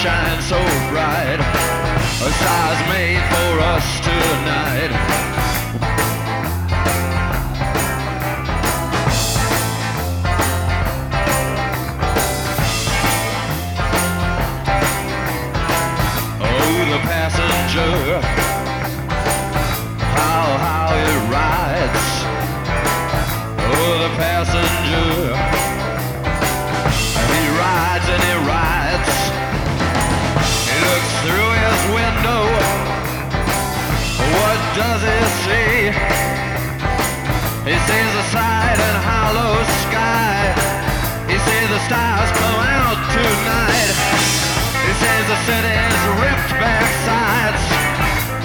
shine so bright. A stars made for us tonight. Oh, the passenger. sea. He sees the side and hollow sky. He sees the stars come out tonight. He sees the city's ripped back sides.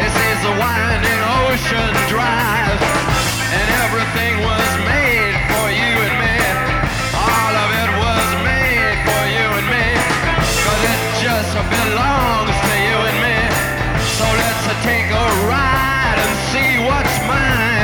He sees the winding ocean drive. And everything was made for you and me. All of it was made for you and me. Cause it just belongs to you and me. So let's take a ride see what's mine.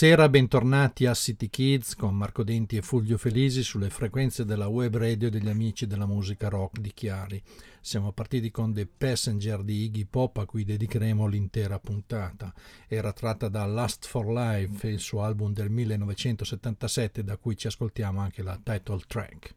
Buonasera, bentornati a City Kids con Marco Denti e Fulvio Felisi sulle frequenze della web radio degli amici della musica rock di Chiari. Siamo partiti con The Passenger di Iggy Pop a cui dedicheremo l'intera puntata. Era tratta da Last for Life, il suo album del 1977 da cui ci ascoltiamo anche la title track.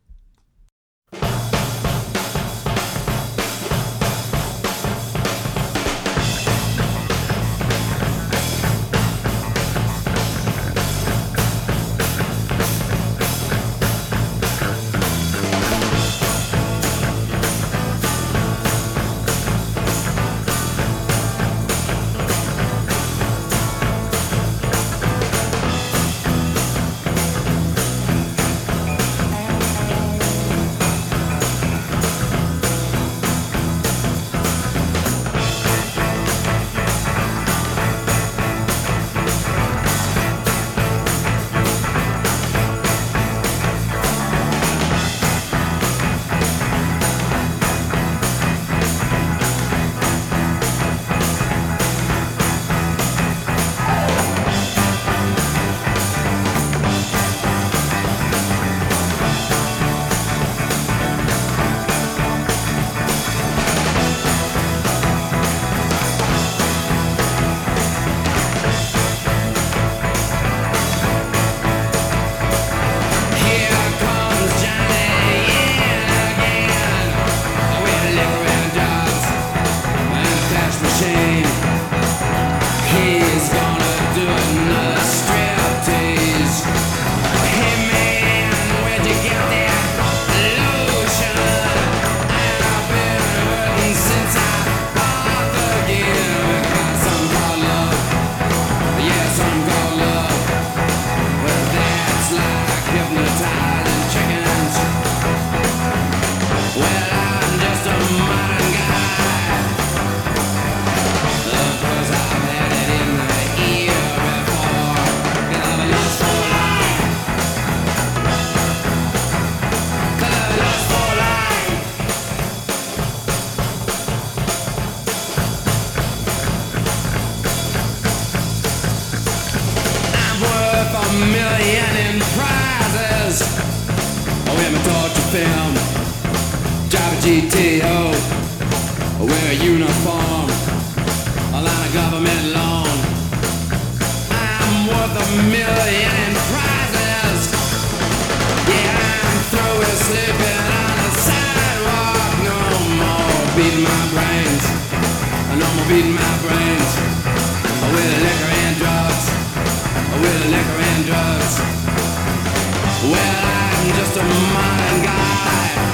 Well, I'm just a modern guy.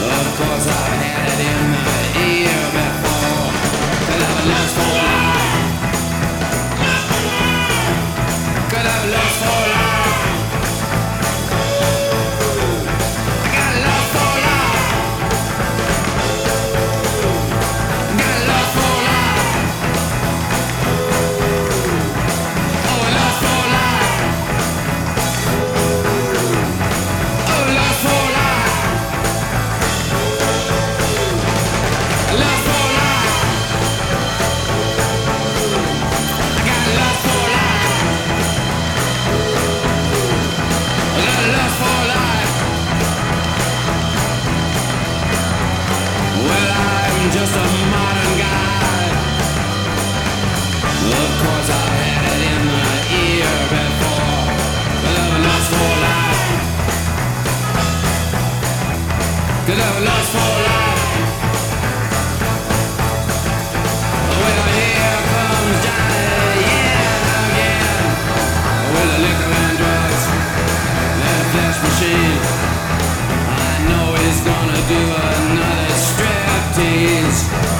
Of course I I know he's gonna do another striptease.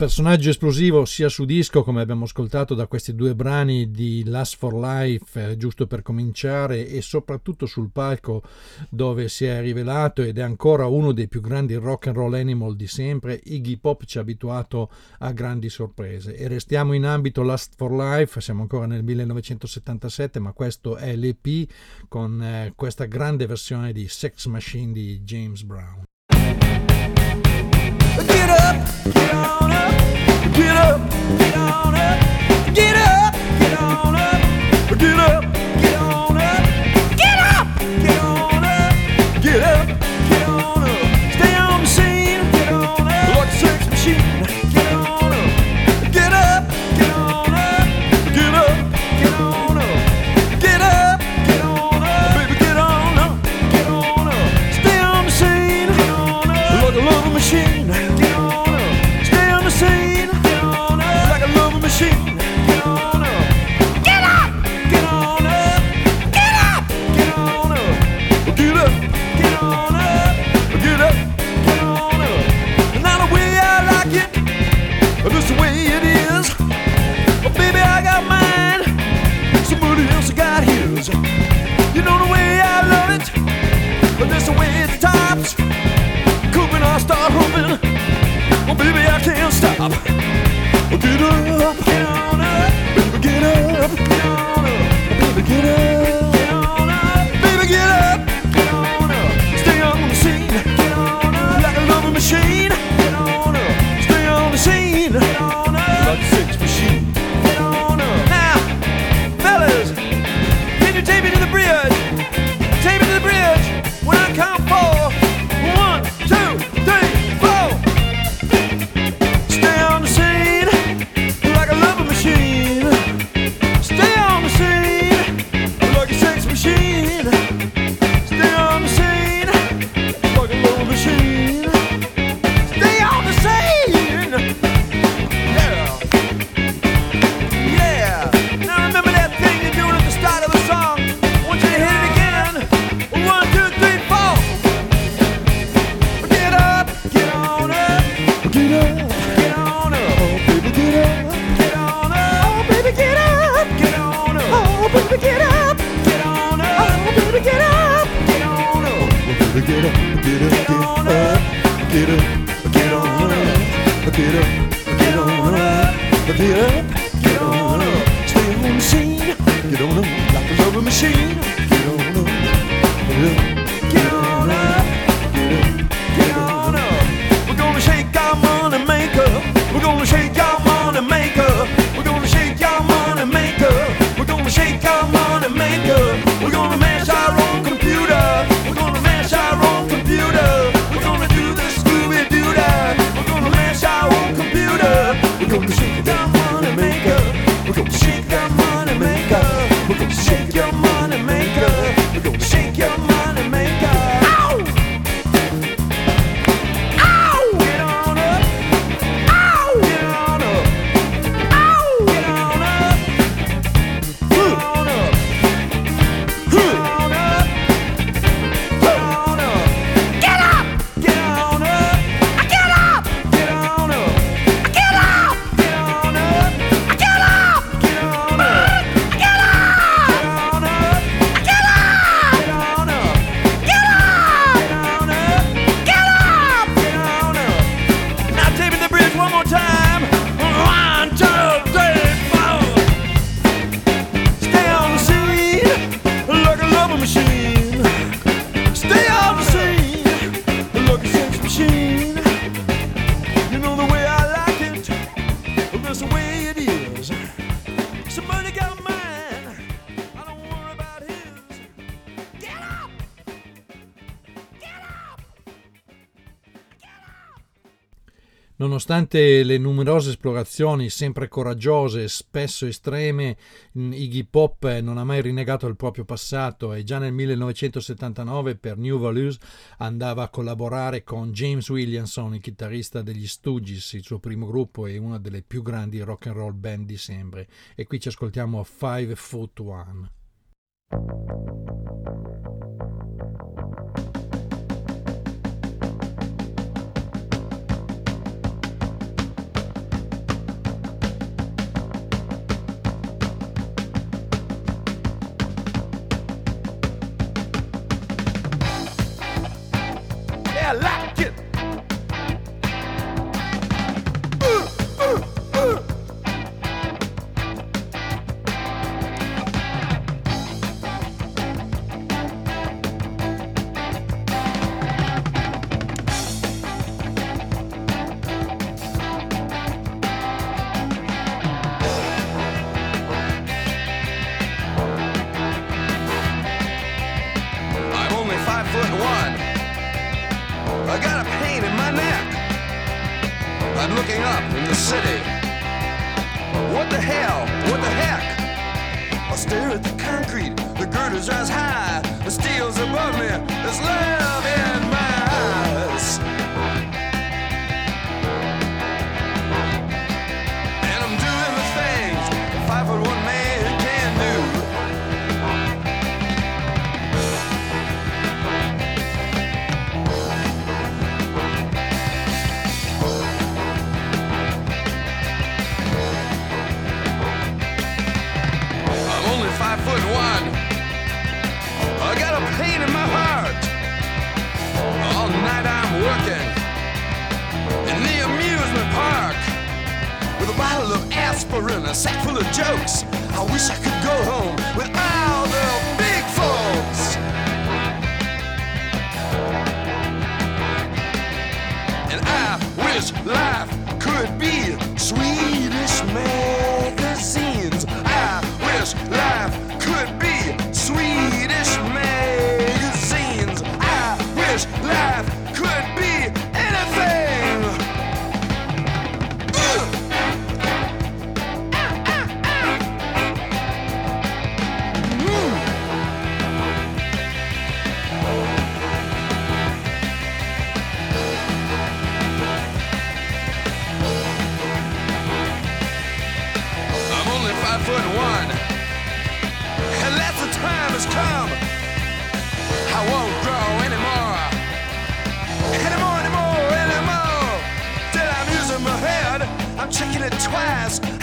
personaggio esplosivo sia su disco, come abbiamo ascoltato da questi due brani di Last for Life, eh, giusto per cominciare, e soprattutto sul palco dove si è rivelato ed è ancora uno dei più grandi rock and roll animal di sempre, Iggy Pop ci ha abituato a grandi sorprese. E restiamo in ambito Last for Life, siamo ancora nel 1977, ma questo è l'EP con eh, questa grande versione di Sex Machine di James Brown. get up. times. money maker. Shake your money maker. Nonostante le numerose esplorazioni sempre coraggiose, spesso estreme, Iggy Pop non ha mai rinnegato il proprio passato e già nel 1979 per New Values andava a collaborare con James Williamson, il chitarrista degli Stooges, il suo primo gruppo e una delle più grandi rock and roll band di sempre. E qui ci ascoltiamo Five Foot One. Yeah, foot one. That's the time has come. I won't grow anymore. Anymore, anymore, anymore. Till I'm using my head. I'm checking it twice.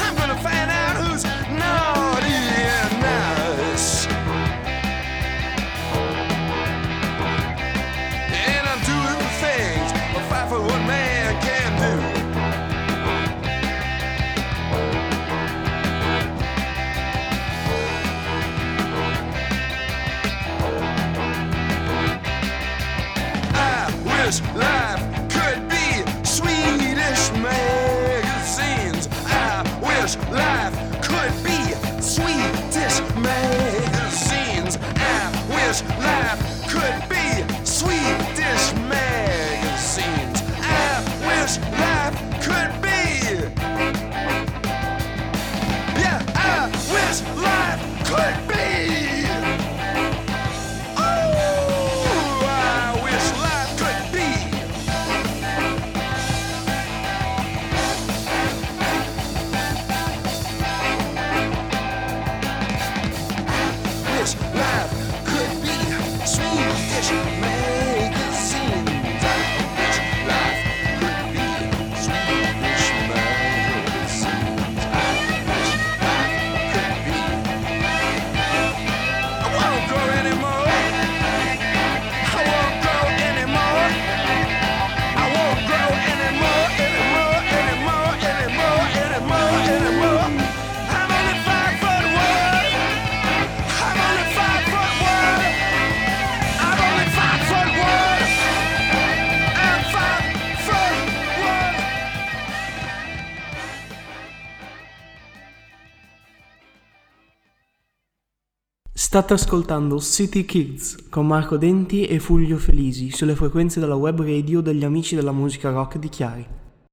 State ascoltando City Kids con Marco Denti e Fulvio Felisi sulle frequenze della web radio degli amici della musica rock di Chiari.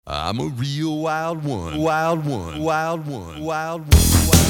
I'm a real wild one, wild one, wild one, wild one, wild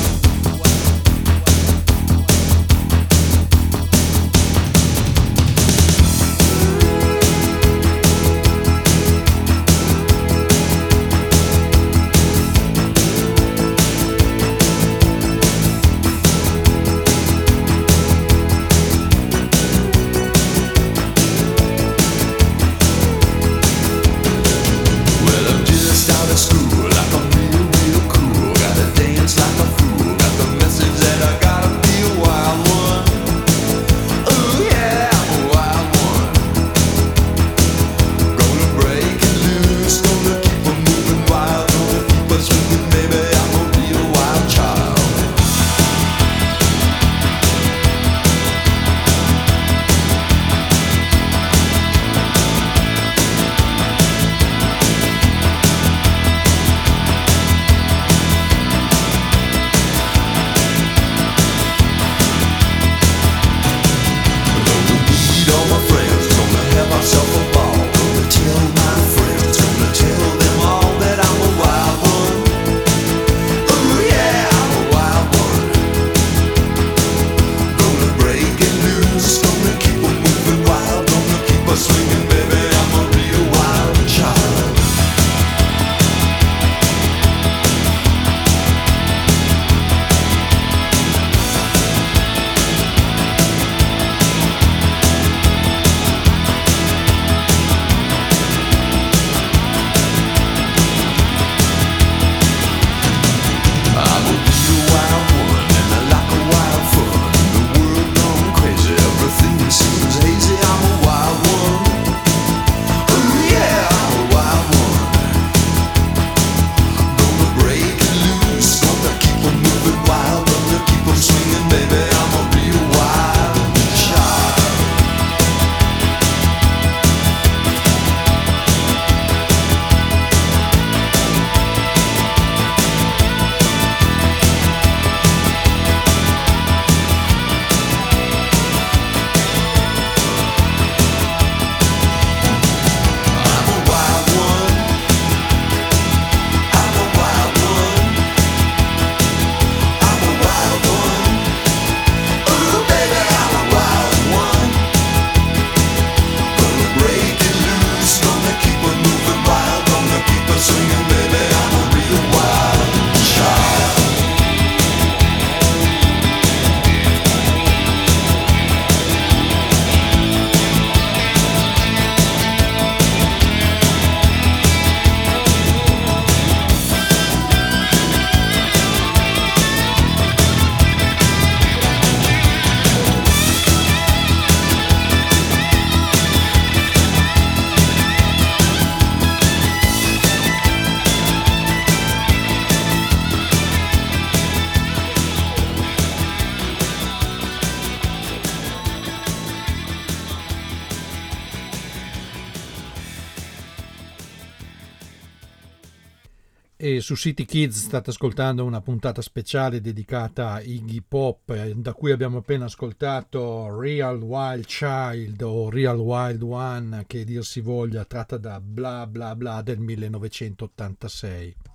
su City Kids state ascoltando una puntata speciale dedicata a Iggy Pop, eh, da cui abbiamo appena ascoltato Real Wild Child o Real Wild One, che dir si voglia, tratta da Bla Bla Bla del 1986.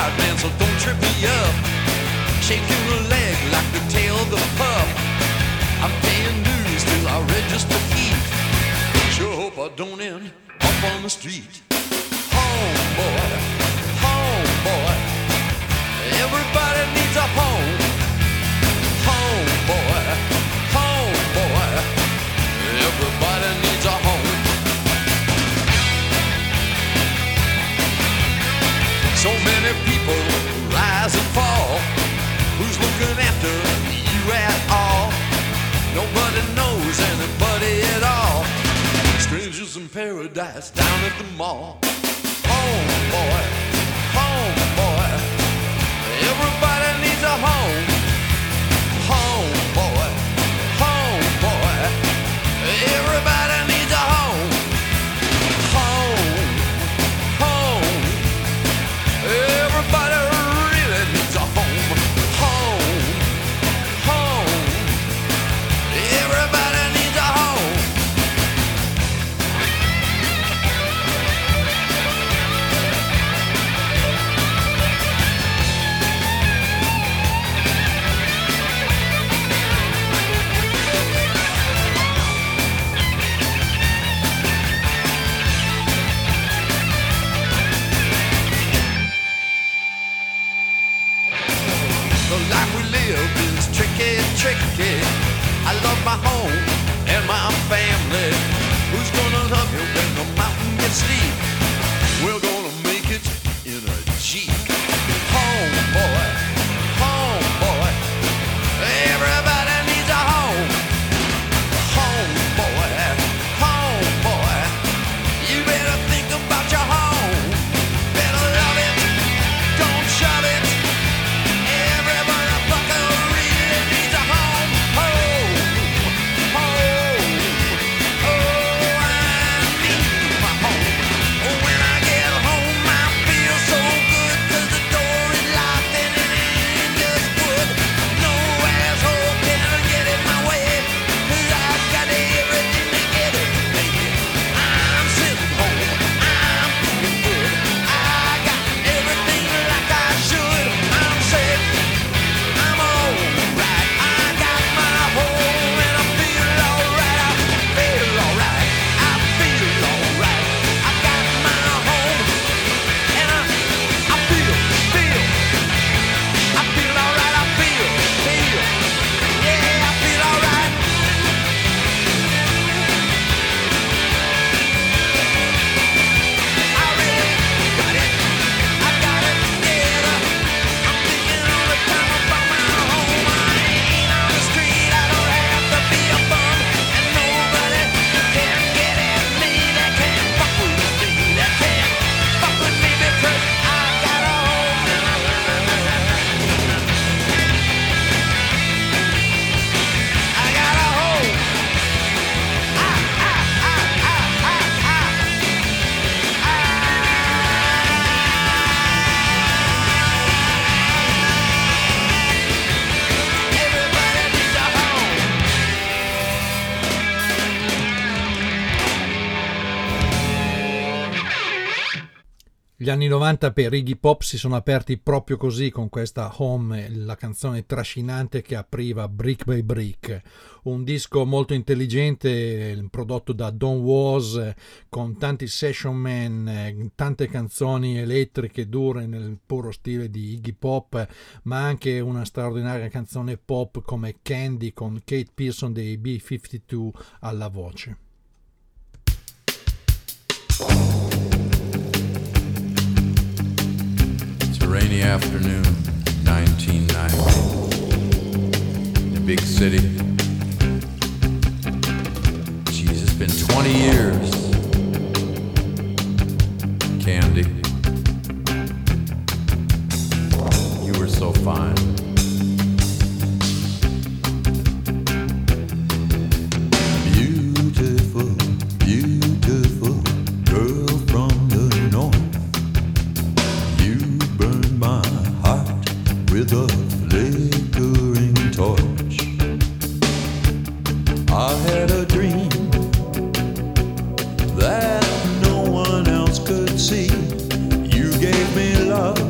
So man, so don't trip me up. Shaking a leg like the tail of the pup. I'm paying dues till I register heat. Sure hope I don't end up on the street. Homeboy, homeboy, everybody needs a home. Homeboy, So many people rise and fall. Who's looking after you at all? Nobody knows anybody at all. Strangers in paradise down at the mall. Home boy, home boy. Everybody needs a home. Home Gli anni 90 per Iggy Pop si sono aperti proprio così con questa Home, la canzone trascinante che apriva Brick by Brick, un disco molto intelligente prodotto da Don Was con tanti session man, tante canzoni elettriche dure nel puro stile di Iggy Pop, ma anche una straordinaria canzone pop come Candy con Kate Pearson dei B52 alla voce. rainy afternoon, 1990, in a big city. Jeez, it's been 20 years. Candy, you were so fine. Beautiful, beautiful. with a flickering torch. I had a dream that no one else could see. You gave me love.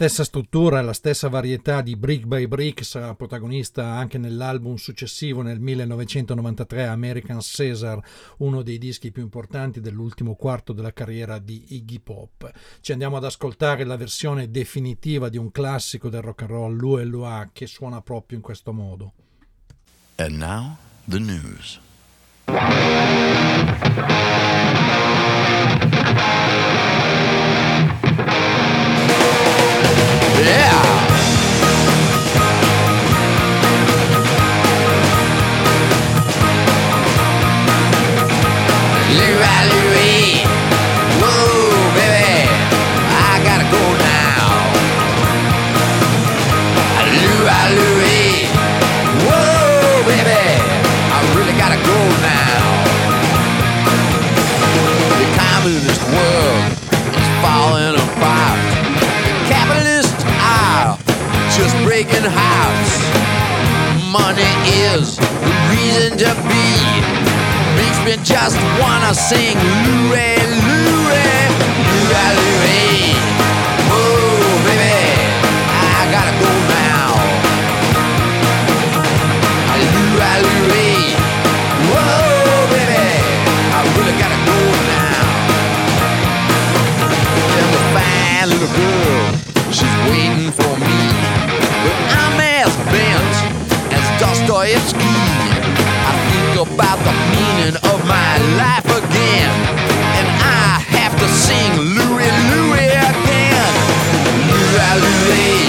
Stessa struttura la stessa varietà di Brick by Brick sarà protagonista anche nell'album successivo nel 1993 American Caesar, uno dei dischi più importanti dell'ultimo quarto della carriera di Iggy Pop. Ci andiamo ad ascoltare la versione definitiva di un classico del rock and roll, Lua, che suona proprio in questo modo. And now, the news. Hearts. Money is the reason to be. Makes me just wanna sing Louie, Louie, Louie, Louie. Baby, I gotta go now. Whoa, baby, I really gotta go now. Fine little girl, she's waiting for Dostoevsky. I think about the meaning of my life again. And I have to sing Louie Louie again. Louie Louie.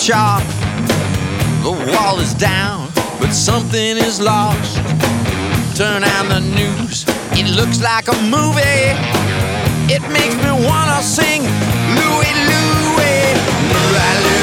Gorbachev, the wall is down, but something is lost. Turn on the news, it looks like a movie. It makes me wanna sing Louie Louie, Louie Louie.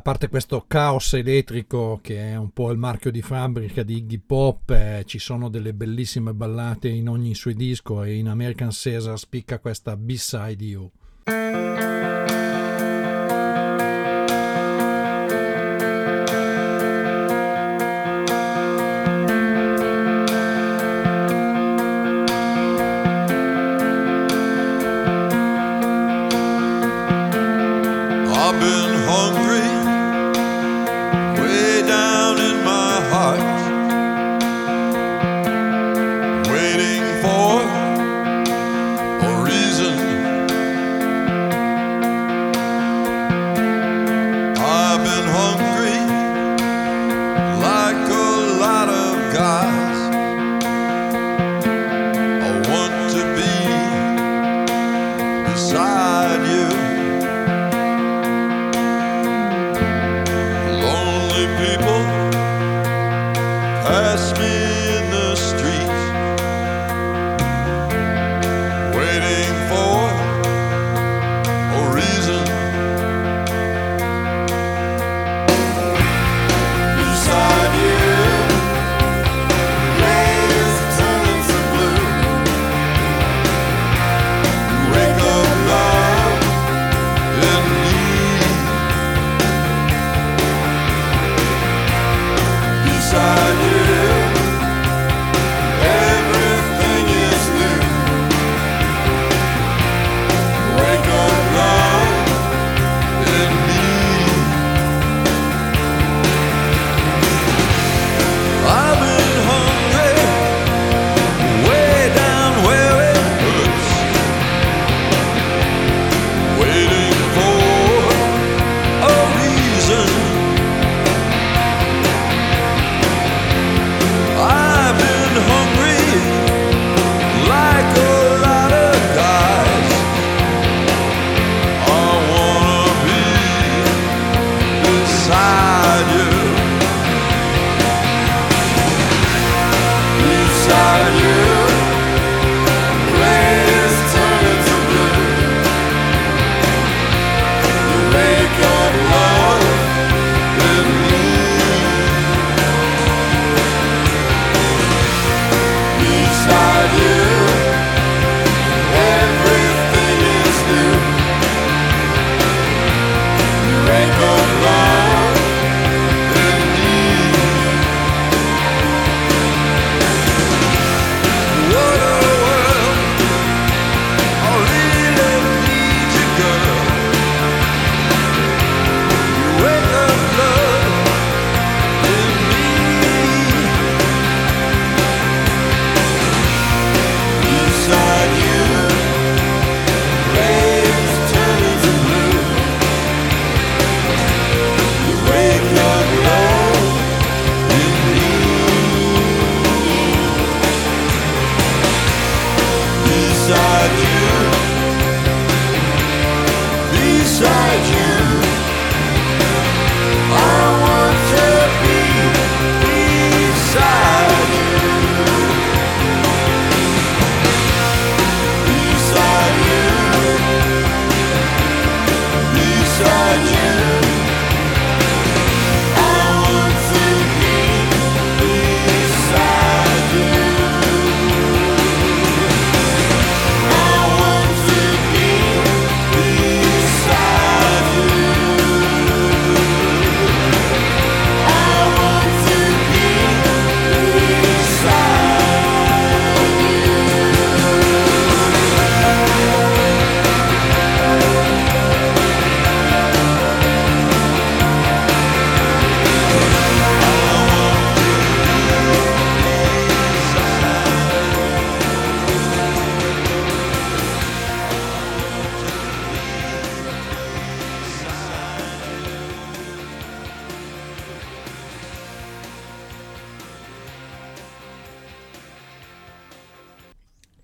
A parte questo caos elettrico che è un po' il marchio di fabbrica di Iggy Pop, eh, ci sono delle bellissime ballate in ogni suo disco e in American Caesar spicca questa B-Side You. I've been hungry,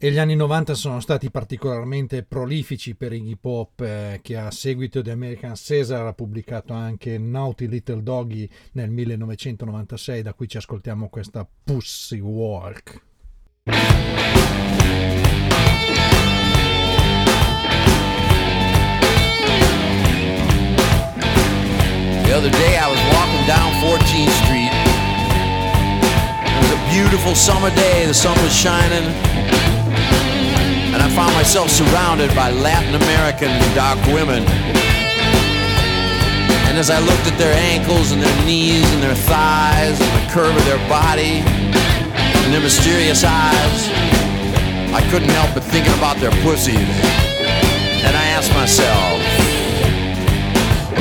E gli anni 90 sono stati particolarmente prolifici per Iggy Pop, eh, che a seguito di American Caesar ha pubblicato anche Naughty Little Doggy nel 1996, da cui ci ascoltiamo questa Pussy Walk. The other day I was walking down 14th Street. It was a beautiful summer day, the sun was shining. I found myself surrounded by Latin American dark women. And as I looked at their ankles and their knees and their thighs and the curve of their body and their mysterious eyes, I couldn't help but thinking about their pussies. And I asked myself,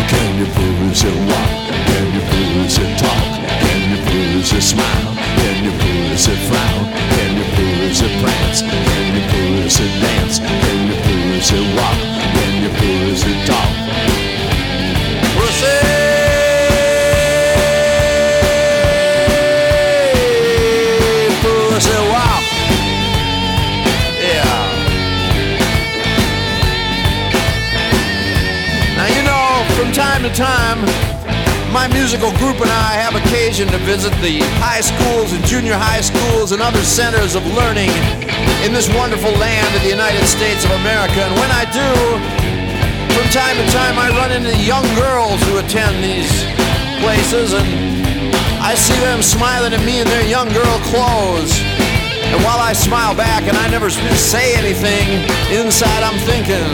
Can you pussy walk? Can you pussy talk? Can you pussy smile? Can you pussy frown? Can you pussy prance? Can you pussy dance? Can you pussy walk? Can you talk? know, from time to time, my musical group and I have occasion to visit the high schools and junior high schools and other centers of learning in this wonderful land of the United States of America. And when I do, from time to time I run into young girls who attend these places and I see them smiling at me in their young girl clothes. And while I smile back and I never say anything, inside I'm thinking,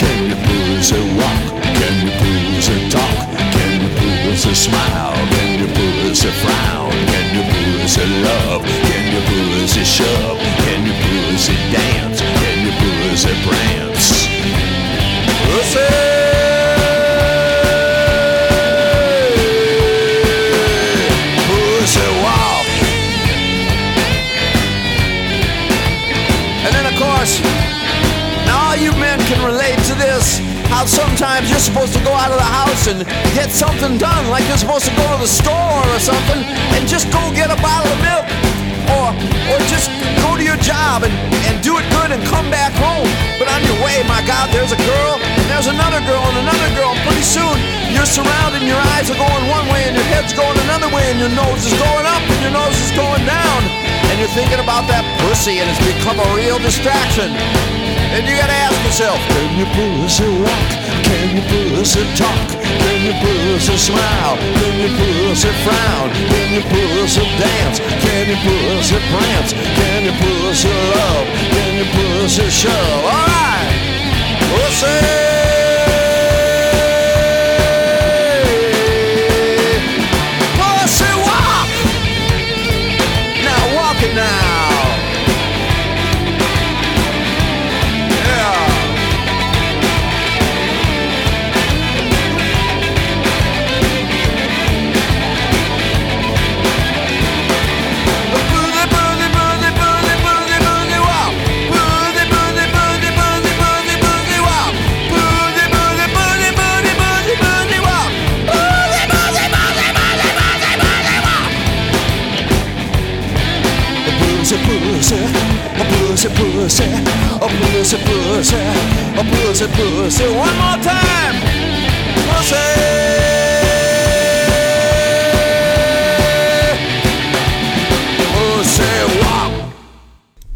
Can you pussy walk? Can you pussy talk? Can you pussy smile? Can you pussy frown? Can you pussy love? Can you pussy shove? Can you pussy dance? Can you pussy prance? pussy How sometimes you're supposed to go out of the house and get something done, like you're supposed to go to the store or something and just go get a bottle of milk. Or, or just go to your job and, and do it good and come back home. But on your way, my God, there's a girl, and there's another girl, and another girl. And pretty soon, you're surrounded, and your eyes are going one way, and your head's going another way, and your nose is going up, and your nose is going down. And you're thinking about that pussy, and it's become a real distraction. And you gotta ask yourself, Can you pussy walk? Can you pussy talk? Can you pussy smile? Can you pussy frown? Can you pussy dance? Can you pussy prance? Can you pussy love? Can you pussy shove? alright, pussy. Pussy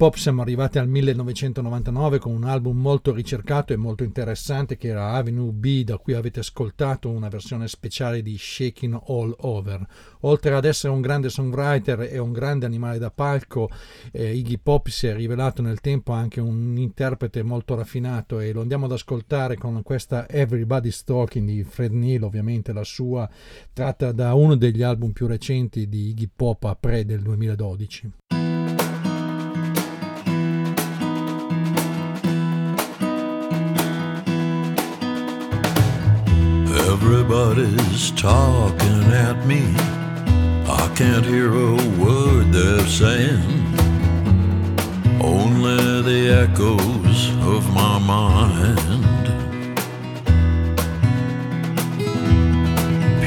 Pop siamo arrivati al 1999 con un album molto ricercato e molto interessante che era Avenue B, da cui avete ascoltato una versione speciale di Shaking All Over. Oltre ad essere un grande songwriter e un grande animale da palco, eh, Iggy Pop si è rivelato nel tempo anche un interprete molto raffinato e lo andiamo ad ascoltare con questa Everybody's Talking di Fred Neil, ovviamente la sua, tratta da uno degli album più recenti di Iggy Pop a pre del 2012. Everybody's talking at me. I can't hear a word they're saying. Only the echoes of my mind.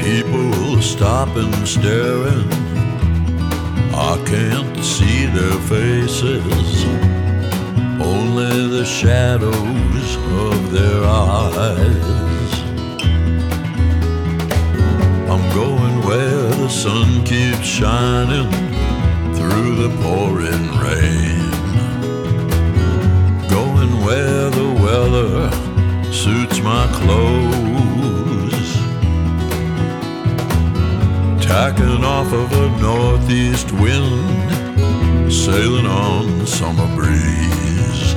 People stopping, staring. I can't see their faces. Only the shadows of their eyes. The sun keeps shining through the pouring rain. Going where the weather suits my clothes. Tacking off of a northeast wind, sailing on the summer breeze.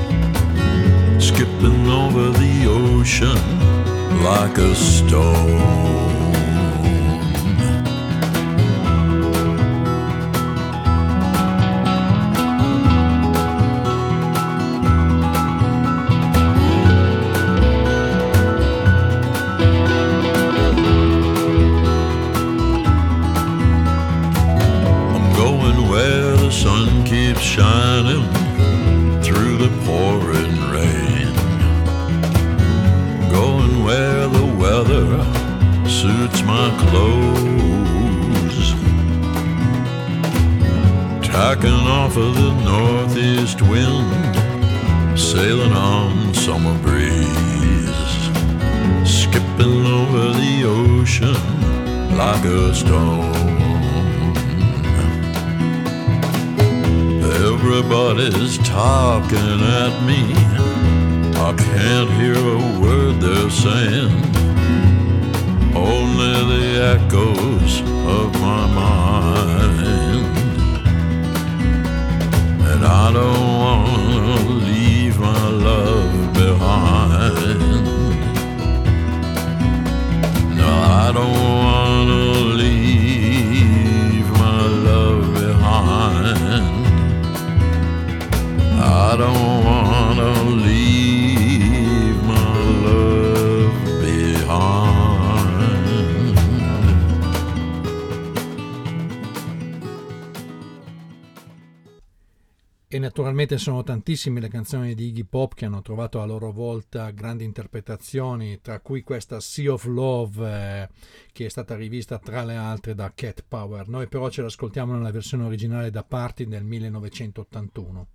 Skipping over the ocean like a stone. Word. Only the echoes of my mind. And I don't want naturalmente sono tantissime le canzoni di Iggy Pop che hanno trovato a loro volta grandi interpretazioni, tra cui questa Sea of Love eh, che è stata rivista tra le altre da Cat Power. Noi però ce l'ascoltiamo nella versione originale da Party del 1981.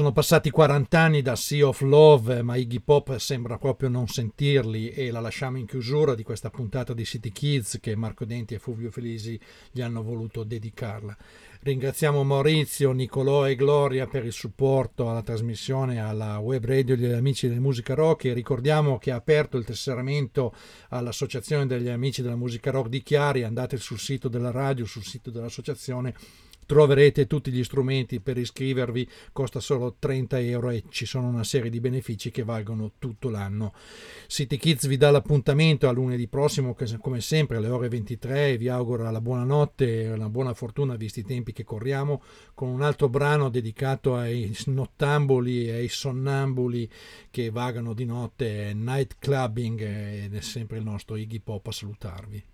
Sono passati 40 anni da Sea of Love, ma Iggy Pop sembra proprio non sentirli e la lasciamo in chiusura di questa puntata di City Kids che Marco Denti e Fulvio Felisi gli hanno voluto dedicarla. Ringraziamo Maurizio, Nicolò e Gloria per il supporto alla trasmissione alla web radio degli amici della musica rock e ricordiamo che ha aperto il tesseramento all'associazione degli amici della musica rock di Chiari, andate sul sito della radio, sul sito dell'associazione troverete tutti gli strumenti per iscrivervi, costa solo 30 euro e ci sono una serie di benefici che valgono tutto l'anno. City Kids vi dà l'appuntamento a lunedì prossimo, come sempre alle ore 23, vi auguro la buonanotte e una buona fortuna visti i tempi che corriamo, con un altro brano dedicato ai nottambuli e ai sonnambuli che vagano di notte, Night Clubbing ed è sempre il nostro Iggy Pop a salutarvi.